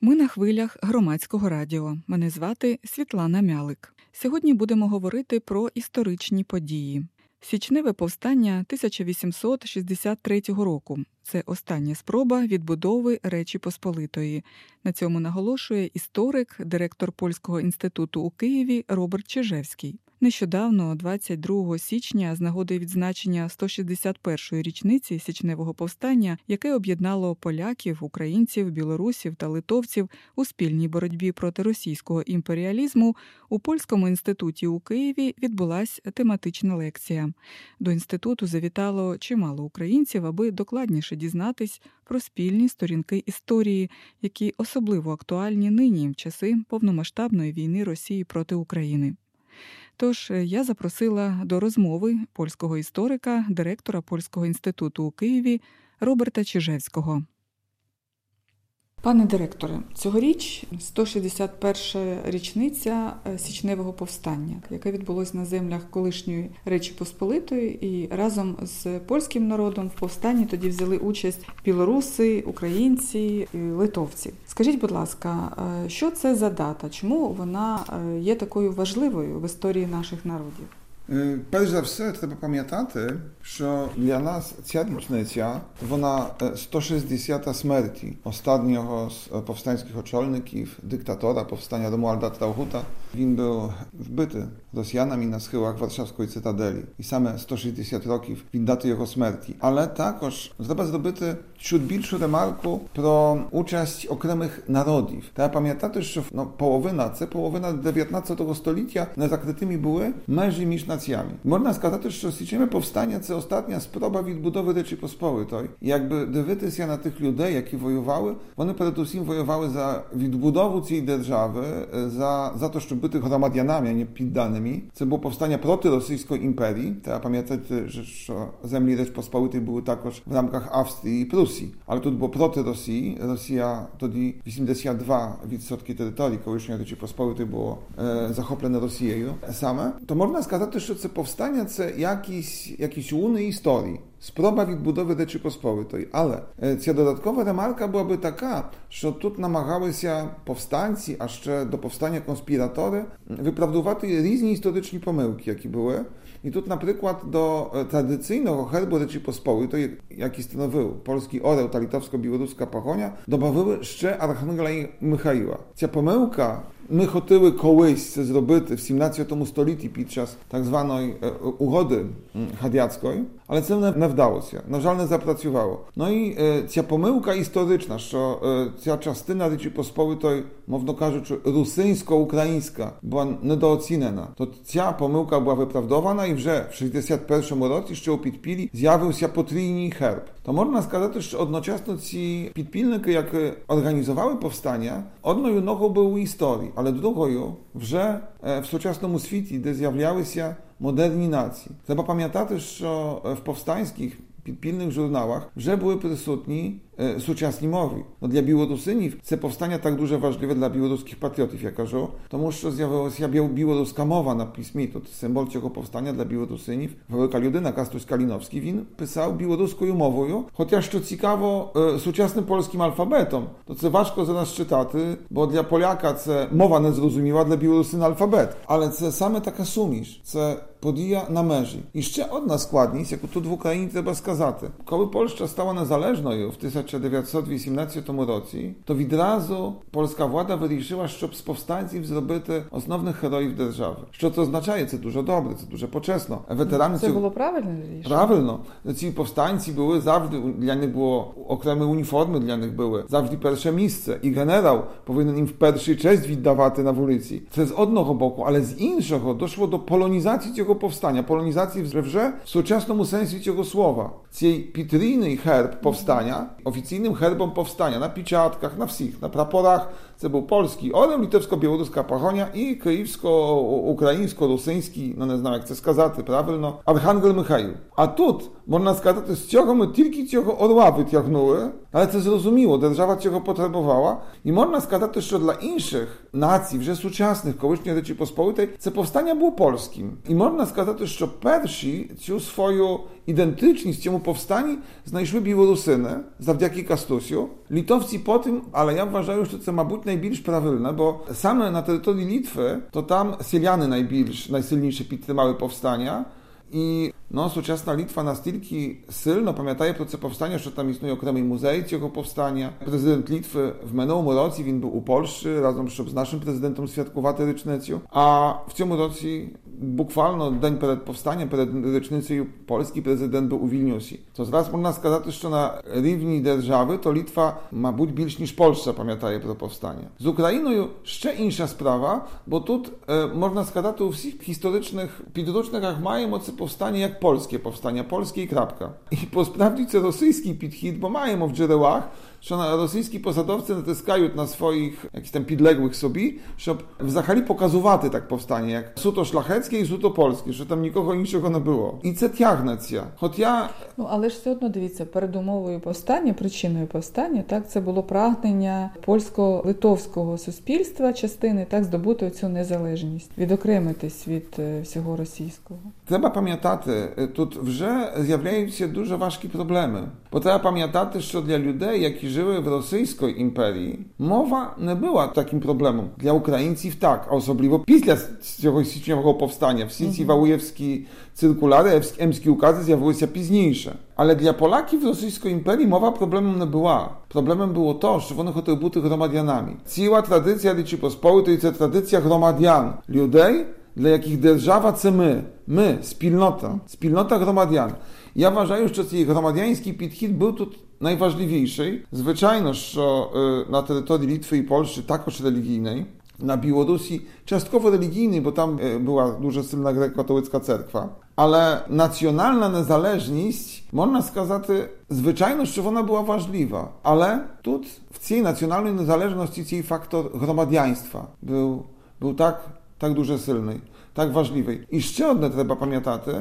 Ми на хвилях громадського радіо. Мене звати Світлана Мялик. Сьогодні будемо говорити про історичні події. Січневе повстання 1863 року. Це остання спроба відбудови Речі Посполитої. На цьому наголошує історик, директор Польського інституту у Києві Роберт Чижевський. Нещодавно, 22 січня, з нагоди відзначення 161-ї річниці січневого повстання, яке об'єднало поляків, українців, білорусів та литовців у спільній боротьбі проти російського імперіалізму, у польському інституті у Києві відбулася тематична лекція. До інституту завітало чимало українців, аби докладніше дізнатись про спільні сторінки історії, які особливо актуальні нині в часи повномасштабної війни Росії проти України. Тож е, я запросила до розмови польського історика, директора Польського інституту у Києві Роберта Чижевського. Пане директоре, цьогоріч 161 річниця е, січневого повстання, яке відбулося на землях колишньої Речі Посполитої, і разом з польським народом в повстанні тоді взяли участь білоруси, українці литовці. Скажіть, будь ласка, е, що це за дата? Чому вона е, є такою важливою в історії наших народів? Перш за все, треба пам'ятати, що для нас ця річниця вона 160-та смерті останнього з повстанських очільників, диктатора повстання Romualda Trauguta. Він був вбитий Rosjanami na schyłach warszawskiej cytadeli i same 160 років від дати його смерті. Але також треба зробити чуть більшу ремарку про участь окремих народів. Треба пам'ятати, що ну, половина, це половина 19 століття не закритими були межі між nacjami. Можна сказати, що січневе повстання це остання спроба відбудови Речі Посполитої. І якби дивитися на тих людей, які воювали, вони передусім воювали за відбудову цієї держави, за, за те, щоб бути громадянами, а не підданими. Це було повстання проти Російської імперії. Треба пам'ятати, що землі Речі Посполитої були також в рамках Австрії і Прусії. Але тут було проти Росії. Росія тоді 82% території колишньої Речі Посполитої було е, захоплене Росією саме. То можна сказати, jeszcze powstania jakiejś, jakiejś łuny historii z probawit budowy Rzeczypospolitej, ale e, ta dodatkowa remarka byłaby taka, że tu namagały się powstańcy, a do powstania konspiratory, wyprawdować różne historyczne pomyłki, jakie były. I tu na przykład do e, tradycyjnego herbu Rzeczypospolitej, jaki stanowił polski orel, ta litowsko-białoruska pachonia, dobawiły jeszcze Archangela Michaiła. Ta pomyłka my хотіли колись це зробити в 17 столітті під час так званої угоди гадяцької, але це не вдалося. На жаль, не запрацювало. Ну і ця помилка історична, що ця частина Речі Посполитої, мовно кажучи, русинсько-українська була недооцінена. То ця помилка була виправдована і вже в 61 році, що у підпілі з'явився потрійний herb. To można сказати, що одночасно ці підпільники, які організували повстання, одною ногою були у історії, але другою вже в сучасному світі, де з'являлися moderni nacji. Trzeba pamiętać też, że w powstańskich pilnych żurnałach, że były przysutni сучасні мови. No, для білорусинів це повстання так дуже важливе для білоруських патріотів, я кажу, тому що з'явилася білоруська мова на письмі. Тут символ цього повстання для білорусинів. Велика людина Кастусь Каліновський, він писав білоруською мовою, хоча що цікаво, сучасним польським алфабетом. То це важко зараз читати, бо для поляка це мова незрозуміла, для білорусина алфабет. Але це саме така суміш. Це подія на межі. І ще одна складність, яку тут в Україні треба сказати. Коли Польща стала незалежною в 1918 році, то відразу польська влада вирішила, щоб з повстанців зробити основних героїв держави. Що це означає? Це дуже добре, це дуже почесно. Ветерани це було правильно рішення? Правильно. Ці повстанці були завжди, для них було окремі уніформи, для них були завжди перше місце. І генерал повинен їм в перший честь віддавати на вулиці. Це з одного боку, але з іншого doszło до полонізації цього powstania, polonizacji вже w сучасному сенсі цього слова. Цей підрійний herb powstania, oficjalnym herbom powstania, na piciatkach, na wsich, na praporach, це був польський орел, литовсько-білоруська погоня і київсько-українсько-русинський, ну не знаю, як це сказати правильно, Архангел Михаїл. А тут, можна сказати, з цього ми тільки цього орла витягнули, Ale це зрозуміло, держава цього потребувала. І можна сказати, що для інших націй, вже сучасних, колишньої Речі Посполитої, це повстання було польським. І можна сказати, що перші цю свою ідентичність в цьому повстанні знайшли білорусини завдяки Кастусю. Litowcy po tym, ale ja uważam, że to ma być najbliższe prawilne, bo same na terytorii Litwy, to tam Syriany najbliższe, najsilniejsze podtrzymały powstania i no, współczesna Litwa na stylki syl, no pamiętaje pro co powstanie, że tam istnieje okremy muzej tego powstania. Prezydent Litwy w minionym roku, win był u Polszy, razem z naszym prezydentem świadkowaty ryczneciu, a w tym roku буквально день перед повстанням, перед річницею польський президент був у Вільнюсі. То зараз можна сказати, що на рівні держави то Літва, мабуть, більш ніж Польща пам'ятає про повстання. З Україною ще інша справа, бо тут е, можна сказати, у всіх історичних підручниках маємо це повстання як польське повстання, польське і крапка. І посправді це російський підхід, бо маємо в джерелах. Що rosyjski posadowcy natyskają na swoich jakichś tam podległych sobie, żeby w Zachali pokazowaty tak powstanie, jak suto szlacheckie суто suto що там нікого іншого не було. І це тягнеться. Хоч. Ну, але ж все одно, дивіться, передумовою повстання, причиною повстання, так, це було прагнення польсько-литовського суспільства частини, так, здобути цю незалежність, відокремитись від е, всього російського. Треба пам'ятати, тут вже з'являються дуже важкі проблеми. Бо треба пам'ятати, що для людей, які жили в Російській імперії, мова не була таким проблемом. Для українців так, а особливо після цього січневого повстання. Всі ці валуєвські циркуляри, емські укази з'явилися пізніше. Але для Полаків Російської імперії мова проблемом не була. Проблемом було то, що вони хотіли бути громадянами. Ціла традиція Речі Посполитої – це традиція громадян, людей, для яких держава це ми. Ми, спільнота, спільнота громадян. Я вважаю, що цей громадянський підхід був тут найважливіший. Звичайно, що на території Літви і Польщі також релігійний. Na Białorusi частково religijny, bo tam była дуже сильна греко-католицька церква. Але національна незалежність, можна сказати, звичайно, що вона була важлива. Але тут в цій національній незалежності цей фактор громадянства був, був так, так дуже сильний, так важливий. І ще одне треба пам'ятати,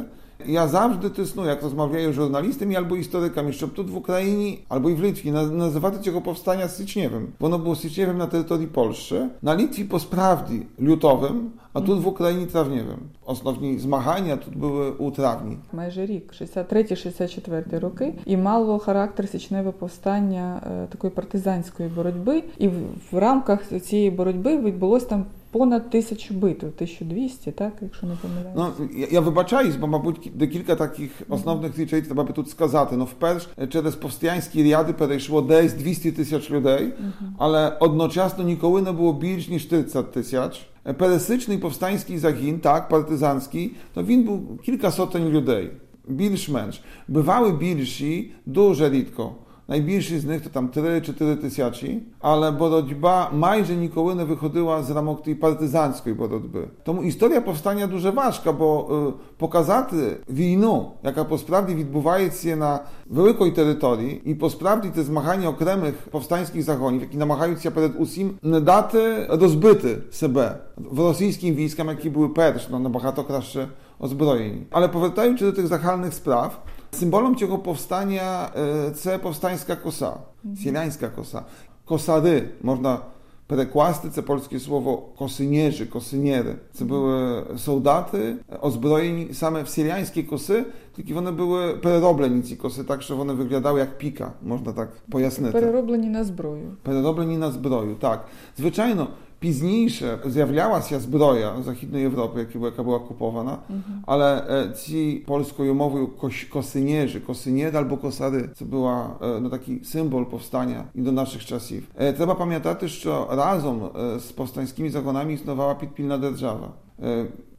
ja zawsze tysnu, jak rozmawiają z żurnalistami albo historykami, щоб тут в Україні albo i w Litwie називати цього повстання Січнєвим. Воно було Січнєвим на території Польщі, на Литві по справді лютовим, а тут в Україні травнєвим. Основні змагання тут були у травні. Майже рік, 63-64 роки, і мало характер січневе повстання такої партизанської боротьби. І в рамках цієї боротьби відбулось там понад тисячу битв, 1200, так, якщо не помиляюсь. Ну, я, я вибачаюсь, бо, мабуть, декілька таких основних речей треба би тут сказати. Ну, вперше, через повстянські ряди перейшло десь 200 тисяч людей, але одночасно ніколи не було більш ніж 30 тисяч. Пересичний повстанський загін, так, партизанський, то він був кілька сотень людей, більш-менш. Бивали більші дуже рідко. Najbliższy z nich to tam 3-4 tysiaci, ale borodźba majże Nikołyny wychodziła z ramok tej partyzanckiej borodby. Tomu historia powstania duże ważka, bo y, pokazaty winu, jaka po sprawdzie odbywaje się na wielkiej terytorii i po sprawdzie te zmachania okremych powstańskich zachoniów, jakie namachają się przed usim, daty rozbyty sebe w rosyjskim wojskam, jaki były persz, no, na bahato krasze ozbrojeni. Ale powracając do tych zachalnych spraw, Symbolem tego powstania це powstańska kosa, sielańska kosa. Kosary, można перекласти це польське слово косинєжі, косинєри. Це були солдати, озброєні саме в сіріанські коси, тільки вони були перероблені ці коси, так що вони виглядали як піка, можна так пояснити. Перероблені на зброю. Перероблені на зброю, так. Звичайно, Późniejsze zjawiała się zbroja zachodniej Europy, jaka była kupowana, mhm. ale e, ci polskojomowi kos, kosynierzy, kosynier albo kosary, to była e, no, taki symbol powstania i do naszych czasów. E, trzeba pamiętać też, że razem z powstańskimi zagonami istniała pitpilna dzierżawa.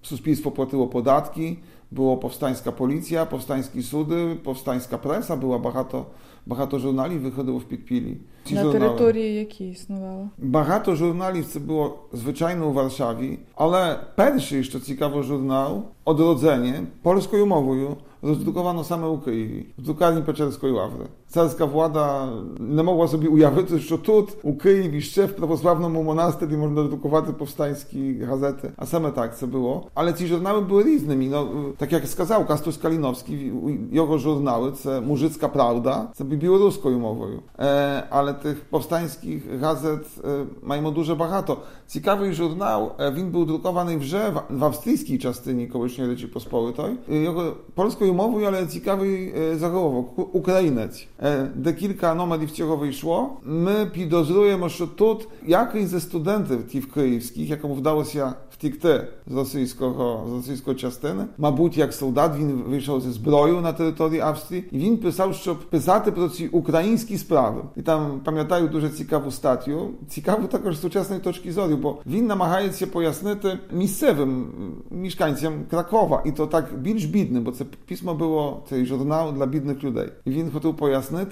Suspilstwo płatyło podatki, było powstańska policja, powstański sudy, powstańska presa, była bardzo багато журналів виходило в підпілі. Ці На журнали. території які існувало? Багато журналів це було звичайно у Варшаві, але перший, що цікаво, журнал «Odrodzenie» polską mową Роздруковано саме у Києві, в друкарні Печерської лаври. carska włada nie mogła sobie ujawić, że tu ukryli w prawosławnemu monasterii można drukować powstańskie gazety, a same tak co było. Ale ci żurnały były różnymi. No, tak jak skazał Kastus Kalinowski, jego żurnały, co Murzycka Prawda, co by białorusko umowою. E, ale tych powstańskich gazet e, mają duże, bahato. Ciekawy żurnał, e, win był drukowany w Rze, w, w austriackiej części kołysznie Rzeczypospolitej. E, jego polsko umową, ale ciekawy e, zachowował, Ukrainec. E, Декілька номерів цього вийшло. Ми підозрюємо, що тут якийсь зі студентів тих київських, якому вдалося втікти з російського з російської частини. Мабуть, як солдат він вийшов зі зброєю на території Австрії, і він писав, щоб писати про ці українські справи. І там пам'ятаю дуже цікаву статтю, цікаву також з сучасної точки зору, бо він намагається пояснити місцевим mieszkańcom Krakowa i to tak більш бідним, бо це письмо було цей журнал для бідних людей. І він хотів пояснити, jasne,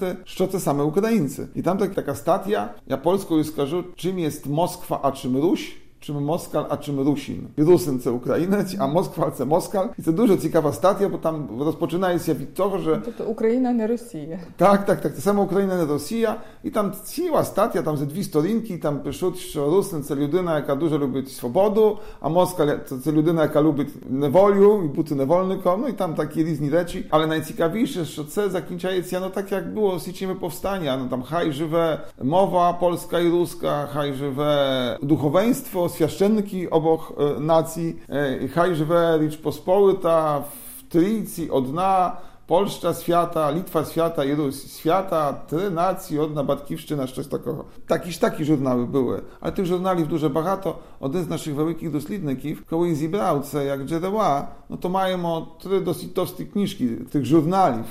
te same Ukraińcy. I tam tak, taka statia, ja Polską już skojarzył, czym jest Moskwa, a czym Ruś, Moskal, a czym Rusin. Rusyn це українець, а Москва це Москаль. І це дуже цікава стаття, бо там розпочинається від того, що... Тобто Україна не Росія. Так, так, так. Це саме Україна не Росія. І там ціла стаття, там за дві сторінки, там пишуть, що Русин це людина, яка дуже любить свободу, а Москаль це, це людина, яка любить неволю і бути невольником. Ну і там такі різні речі. Але найцікавіше, що це закінчається, no tak jak było Sicimy Powstania, no tam haj żywe mowa polska i ruska, haj żywe duchowieństwo, świaszczenki obok e, nacji, e, haj żywe Ricz Pospolita, w Trójcy, odna, Polszcza świata, Litwa świata, Jezus świata, три нації, одна батьківщина, щось такого. Так і ж такі журнали були. Але тих журналів дуже багато. Один з наших великих дослідників, коли зібрав це як джерела, ну то маємо три досить товсті книжки тих журналів,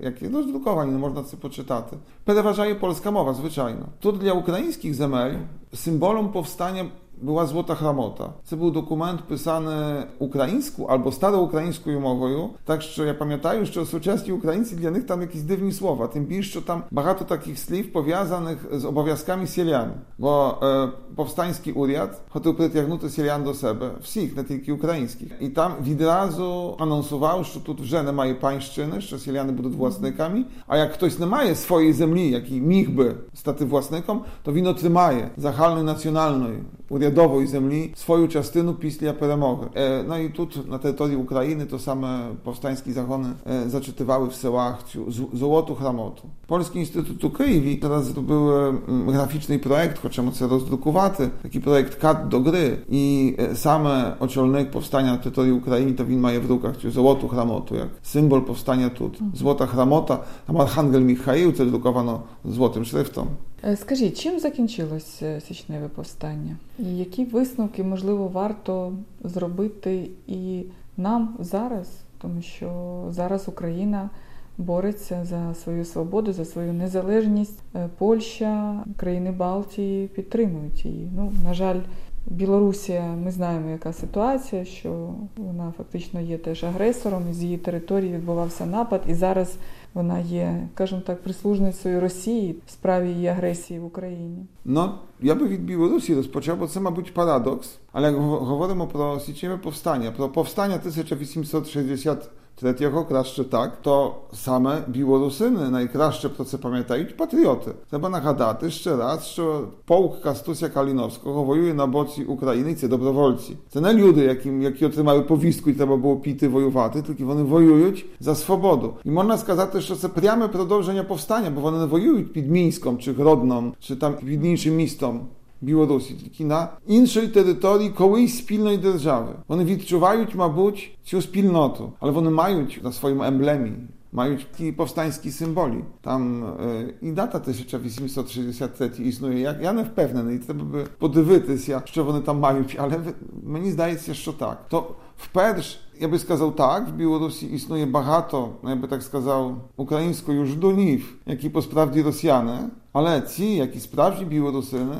які роздруковані, не можна це почитати. Переважає польська мова, звичайно. Тут для українських земель символом повстання była złota hramota. To był dokument pisany ukraińsku albo staroukraińską mową, tak że ja pamiętam, że współczesni Ukraińcy dla nich tam jakieś dziwne słowa, tym bardziej, że tam bardzo takich słów powiązanych z obowiązkami sielian, bo e, powstański uriad chciał przyciągnąć sielian do siebie, wszystkich, nie tylko ukraińskich. I tam od razu anonsował, że tu że nie mają pańszczyny, że sieliany będą własnikami, a jak ktoś nie ma swojej ziemi, jakiej michby staty własnikom, to wino trzymaje, zachalny nacjonalny uriad урядової землі свою частину після перемоги. No i tu na terytorium України to same powstańskie zagony zaczytywały w sełach złotu храмоту. Polski Instytut u Києві teraz зробили графічний проект, хочемо це роздрукувати, такий проект «Кат до гри». І саме очільник повстання на території України, то він має в руках цю золоту храмоту, як символ повстання тут. Золота храмота, там Архангел Михаїл, це друковано золотим шрифтом. Е, Скажіть, чим закінчилось е, січневе повстання? І які висновки, можливо, варто зробити і нам зараз, тому що зараз Україна бореться за свою свободу, за свою незалежність. Е, Польща, країни Балтії підтримують її. Ну, на жаль, Білорусія, ми знаємо, яка ситуація, що вона фактично є теж агресором, з її території відбувався напад, і зараз вона є, скажімо так, прислужницею Росії в справі її агресії в Україні. Ну, я би від Білорусі розпочав, бо це, мабуть, парадокс. Але як говоримо про січневе повстання, про повстання 1860 Третього краще так, то саме білорусини найкраще про це пам'ятають патріоти. Треба нагадати ще раз, що полк Кастуся Каліновського воює на боці України, це добровольці. Це не люди, які, які отримали повістку і треба було піти воювати, тільки вони воюють за свободу. І можна сказати, що це пряме продовження повстання, бо вони не воюють під Мінськом чи Гродном, чи там під іншим містом. Білорусі, тільки на іншій території колись спільної держави. Вони відчувають, мабуть, цю спільноту, але вони мають на своєму емблемі. Мають такі повстанські символі. Там е, і дата 1863 існує. Я, я не впевнений, треба би подивитися, що вони там мають, але мені здається, що так. То вперше, я би сказав так, в Білорусі існує багато, я би так сказав, українською ждунів, які по справді росіяни, але ці, які справжні білорусини,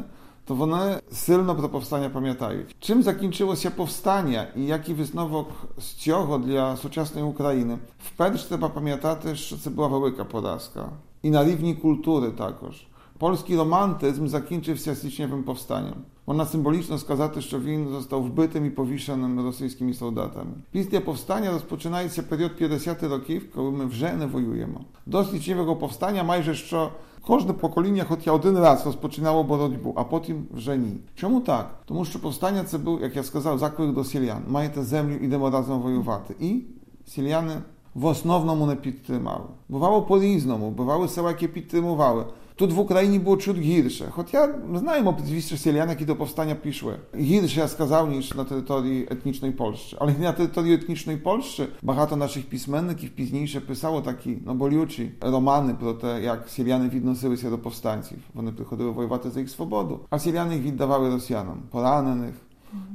to one silno pro powstania pamiętają. Czym zakończyło się powstanie i jaki wyznowok stiogo dla współczesnej Ukrainy? Wpierw trzeba pamiętać, że to była wielka porażka. I na równi kultury także. Polski romantyzm zakończył się styczniowym powstaniem. Ona symboliczno skazała, że win został wbytym i powiszonym rosyjskimi soldatami. Pistia powstania rozpoczyna się period 50 roków, kiedy my wrzene wojujemy. Do styczniowego powstania majże jeszcze що Кожне покоління, хоча один раз розпочинало боротьбу, а потім вже ні. Чому так? Тому що повстання це був, як я сказав, заклик до сілян. Маєте землю, ідемо разом воювати. І сіляни в основному не підтримали. Бувало по-різному, бували села, які підтримували. Тут в Україні було чуть гірше. Хоча ми знаємо прізвище селян, які до повстання пішли. Гірше я сказав, ніж на території етнічної Польщі. Але на території етнічної Польщі багато наших письменників пізніше писало такі ну, болючі романи про те, як селяни відносилися до повстанців. Вони приходили воювати за їх свободу, а селяни їх віддавали росіянам, поранених.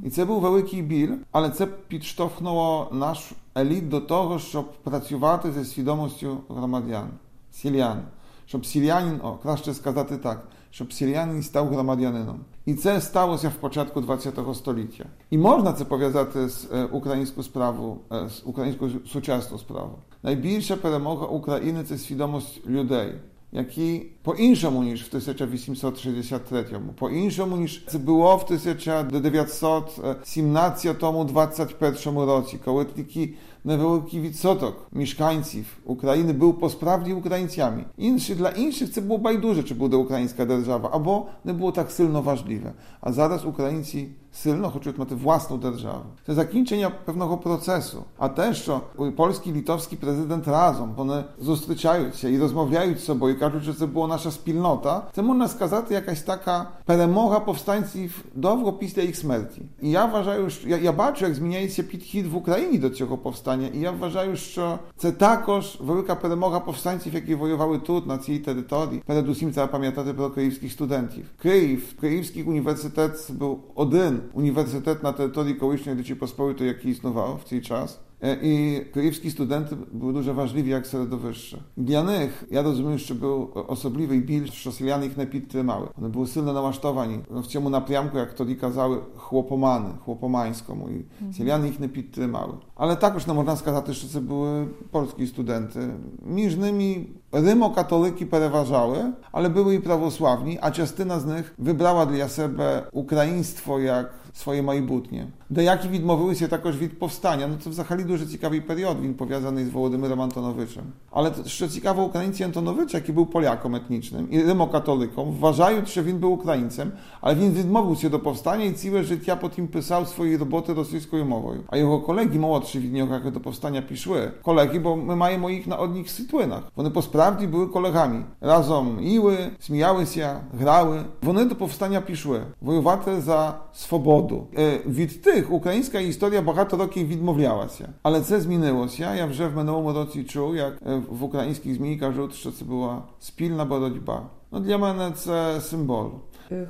І це був великий біль, але це підштовхнуло наш еліт до того, щоб працювати зі свідомістю громадян, сілян щоб сірянин, о, краще сказати так, щоб сірянин став громадянином. І це сталося в початку ХХ століття. І можна це пов'язати з українську справу, з українською сучасну справу. Найбільша перемога України це свідомість людей. Які по-іншому, ніж в 1863-му, по-іншому, ніж це було в 1917-21 році, коли такі невеликий відсоток mieszkańcів України був по справді українцями. Інші для інших це було байдуже, чи буде українська держава, або не було так сильно важливе. А зараз українці сильно хочуть мати власну державу. Це закінчення певного процесу. А те, що польський і литовський президент разом вони зустрічаються і розмовляють з собою, і кажуть, що це була наша спільнота, це можна сказати, якась така перемога повстанців довго після їх смерті. І я вважаю, що я, я бачу, як зміняється підхід в Україні до цього повстання, і я вважаю, що це також велика перемога повстанців, які воювали тут, на цій території. Передусім треба пам'ятати про київських студентів. Київ, Київський університет був один університет на території колишньої Речі Посполитої, який існував в цей час. E, i kijowski student był dużo ważliwy jak serdowyższe. Dla nich, ja rozumiem, że był osobliwy bil, że siliany ich napity małe. One były silno nałasztowani no, w ciemu napriamku, jak to kazały, chłopomany, chłopomańskomu i mhm. siliany ich napity małe. Ale także no, można skazać, że to były polskie studenty. Między nimi Rymokatoliki przeważały, ale były i prawosławni, a ciastyna z nich wybrała dla siebie ukraiństwo jak swoje majbutnie do dejaki widmowyły się takoż wid powstania, no to wzachali duży ciekawy period win powiązany z Wołodymirem Antonowiczem. Ale co ciekawe, Ukraińcy Antonowicz, jaki był Poliakom etnicznym i rymokatolikom, uważając, że win był Ukraińcem, ale win odmówił się do powstania i całe życie po tym pisał swoje roboty rosyjską mową. A jego kolegi młodsi widnio, jak do powstania piszły, kolegi, bo my mają ich na, od nich sytłynach. One po sprawdzi były kolegami. Razem iły, śmiały się, grały. One do powstania piszły. Wojowate za swobodu. E, wid ty тих українська історія багато років відмовлялася. Але це змінилося. Я вже в минулому році чув, як в українських ЗМІ кажуть, що це була спільна боротьба. Ну, Для мене це символ.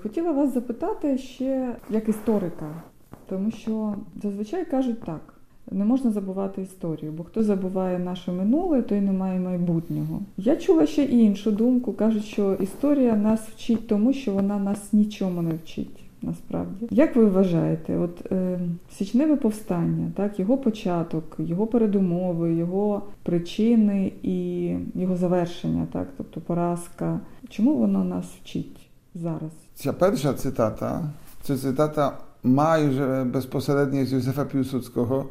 Хотіла вас запитати ще як історика, тому що зазвичай кажуть так. Не можна забувати історію, бо хто забуває наше минуле, той не має майбутнього. Я чула ще іншу думку. кажуть, що історія нас вчить тому, що вона нас нічому не вчить. Насправді, як ви вважаєте, от е, січневе повстання, так його початок, його передумови, його причини і його завершення, так, тобто поразка, чому воно нас вчить зараз? Ця перша цитата, це цитата майже безпосередньо з Józefa Piłsudskiego,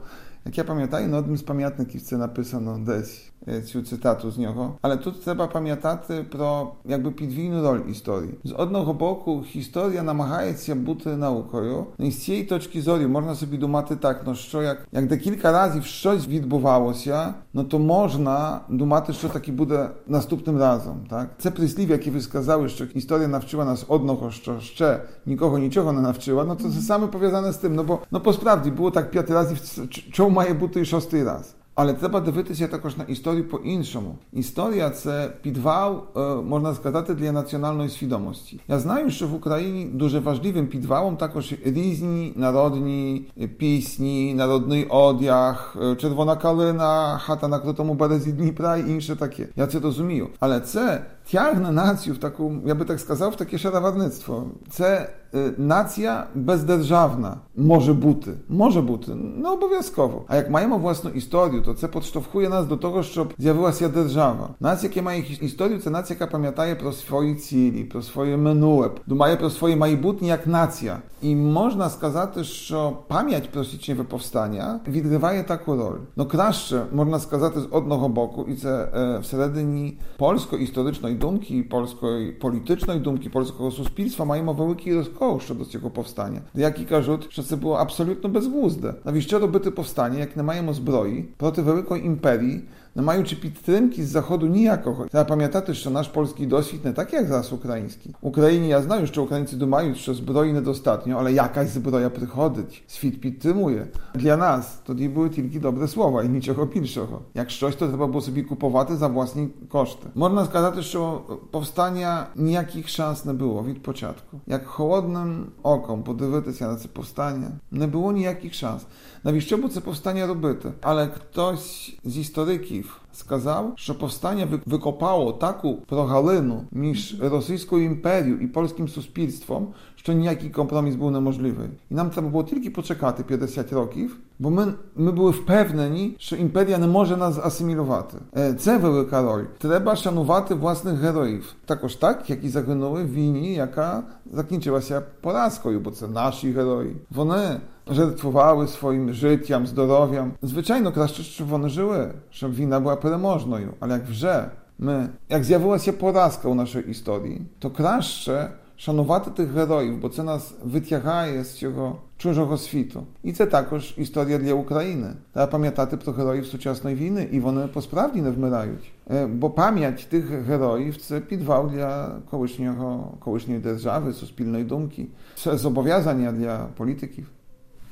Jak ja pamiętam, na одним з пам'ятників це написано десь цю цитату з нього. Але тут треба пам'ятати про якби підвійну роль історії. З одного боку, історія намагається бути наукою. Ну і з цієї точки зору можна собі думати так, ну що як, як декілька разів щось відбувалося, ну то можна думати, що таки буде наступним разом. Так? Це прислів'я, яке ви сказали, що історія навчила нас одного, що ще нікого нічого не навчила, ну то це саме пов'язане з тим, ну бо ну по справді було так п'ять разів, чому має бути і шостий раз. Але треба дивитися також на історію по-іншому. Історія це підвал, можна сказати, для національної свідомості. Я знаю, що в Україні дуже важливим підвалом також різні народні пісні, народний одяг, червона калина, хата на крутому березі Дніпра і інше таке. Я це розумію. Але це tiach nacjów, taką, ja by tak skazał, w takie szarawarnictwo. C, y, nacja bezderżawna, może buty, może buty, no obowiązkowo. A jak mają własną historię, to C podsztowchuje nas do tego, żeby zjawiła się derżawa. Nacja, jakie mają historię, to nacja, jaka pamiętaje pro swoje cili, pro swoje menue, dumaje pro swoje majbutnie jak nacja. I można skazać, że pamięć prosicznie we powstania odgrywaje taką rolę. No kraszcze można skazać z odnego boku i co e, w średniej polsko-historyczno dumki, polskiej politycznej dumki, polskiego suspilstwa mają o wielki rozkosz do tego powstania. Jaki karzut, że to było absolutno bezgłuzde. Nawiście dobyte powstanie, jak nie mają zbroi, proty wielkiej imperii, імперії? не маючи підтримки з заходу ніякого. Треба пам'ятати, що наш польський досвід не так, як зараз український. В Україні я знаю, що українці думають, що зброї недостатньо, але jakaś зброя приходить, світ підтримує. Для нас тоді були тільки добре слова і нічого більшого. Як щось, то треба було собі купувати за власні кошти. Можна сказати, що повстання ніяких шанс не було від початку. Як холодним оком подивитися на це повстання, не було ніяких шанс. Навіщо б це повстання робити? Але хтось з істориків сказав, що повстання викопало таку прогалину між Російською імперією і польським суспільством, що ніякий компроміс був неможливий. І нам треба було тільки почекати 50 років, бо ми, ми були впевнені, що імперія не може нас асимілювати. Це велика роль. Треба шанувати власних героїв. Також так, як і загинули в війні, яка закінчилася поразкою, бо це наші герої. Вони жертвували своїм життям, здоров'ям. Звичайно, краще, щоб вони жили, щоб війна була переможною. Але як вже ми, як з'явилася поразка у нашій історії, то краще шанувати тих героїв, бо це нас витягає з цього чужого світу. І це також історія для України. Треба пам'ятати про героїв сучасної війни, і вони посправді не вмирають. Бо пам'ять тих героїв це підвал для колишнього, колишньої держави, суспільної думки. Це зобов'язання для політиків.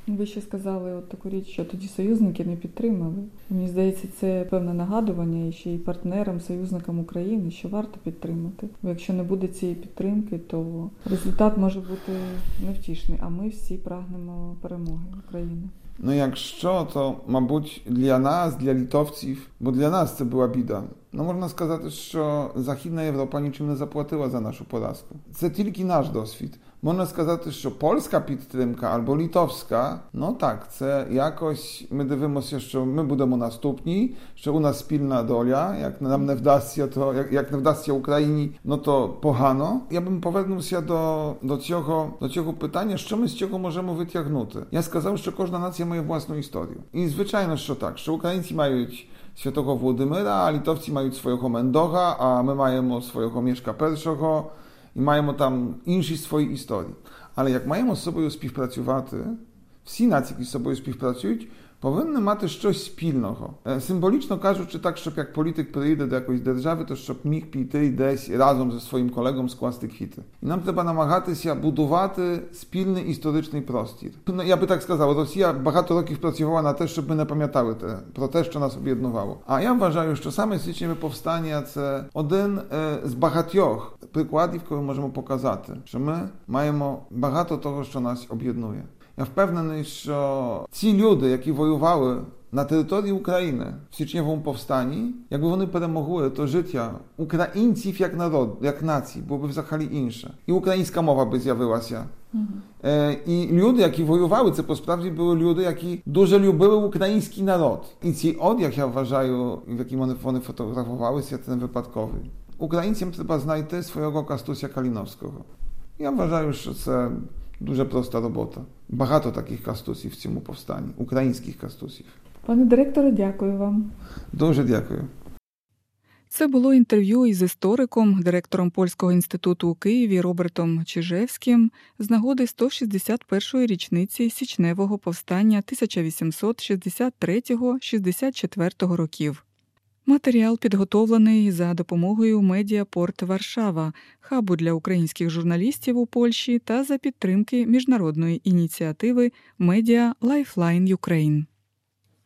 Ви ще сказали от таку річ, що тоді союзники не підтримали. Мені здається, це певне нагадування і ще й партнерам, союзникам України, що варто підтримати. Бо якщо не буде цієї підтримки, то результат може бути невтішний. А ми всі прагнемо перемоги України. Ну, якщо, то, мабуть, для нас, для літовців, бо для нас це була біда. Ну, можна сказати, що Західна Європа нічим не заплатила за нашу поразку. Це тільки наш досвід. Можна сказати, що польська підтримка або літовська, ну так, це якось ми дивимося, що ми будемо наступні, що у нас спільна доля. Як нам не вдасться, то як, як не вдасться Україні, no to погано. Я бym повернувся до, до цього до цього питання, що ми з цього можемо витягнути. Я сказав, що кожна нація має власну історію. І звичайно, що так, що українці мають. świętego Włodymyra, a Litowci mają swojego Mendocha, a my mamy swojego Mieszka Perszoho i mają tam insi swojej historii. Ale jak mają z sobą współpracować, wszyscy, którzy z sobą współpracują, з собою співпрацюють, повинні мати щось спільного. Символічно кажучи, так, щоб як політик приїде до якоїсь держави, то щоб міг піти десь разом зі своїм колегом скласти квіти. І нам треба намагатися будувати спільний історичний простір. Ну, я би так сказав, Росія багато років працювала на те, щоб ми не пам'ятали те, про те, що нас об'єднувало. А я вважаю, що саме січневе повстання це один з багатьох прикладів, коли можемо показати, що ми маємо багато того, що нас об'єднує. Я впевнений, що ці люди, які воювали на території України в січневому повстанні, якби вони перемогли, то життя українців як народ, як нації, було б взагалі інше. І українська мова би з'явилася. Mm -hmm. І люди, які воювали, це посправді були люди, які дуже любили український народ. І цей одяг, я вважаю, в яким вони, вони фотографувалися, це не випадковий. Українцям треба знайти свого Кастуся Каліновського. Я вважаю, що це дуже проста робота. Багато таких кастусів в цьому повстанні, українських кастусів. Пане директоре, дякую вам. Дуже дякую. Це було інтерв'ю із істориком, директором Польського інституту у Києві Робертом Чижевським з нагоди 161-ї річниці січневого повстання 1863-64 років. Матеріал підготовлений за допомогою Медіапорт Варшава, хабу для українських журналістів у Польщі та за підтримки міжнародної ініціативи Медіа Лайфлайн Юкрейн.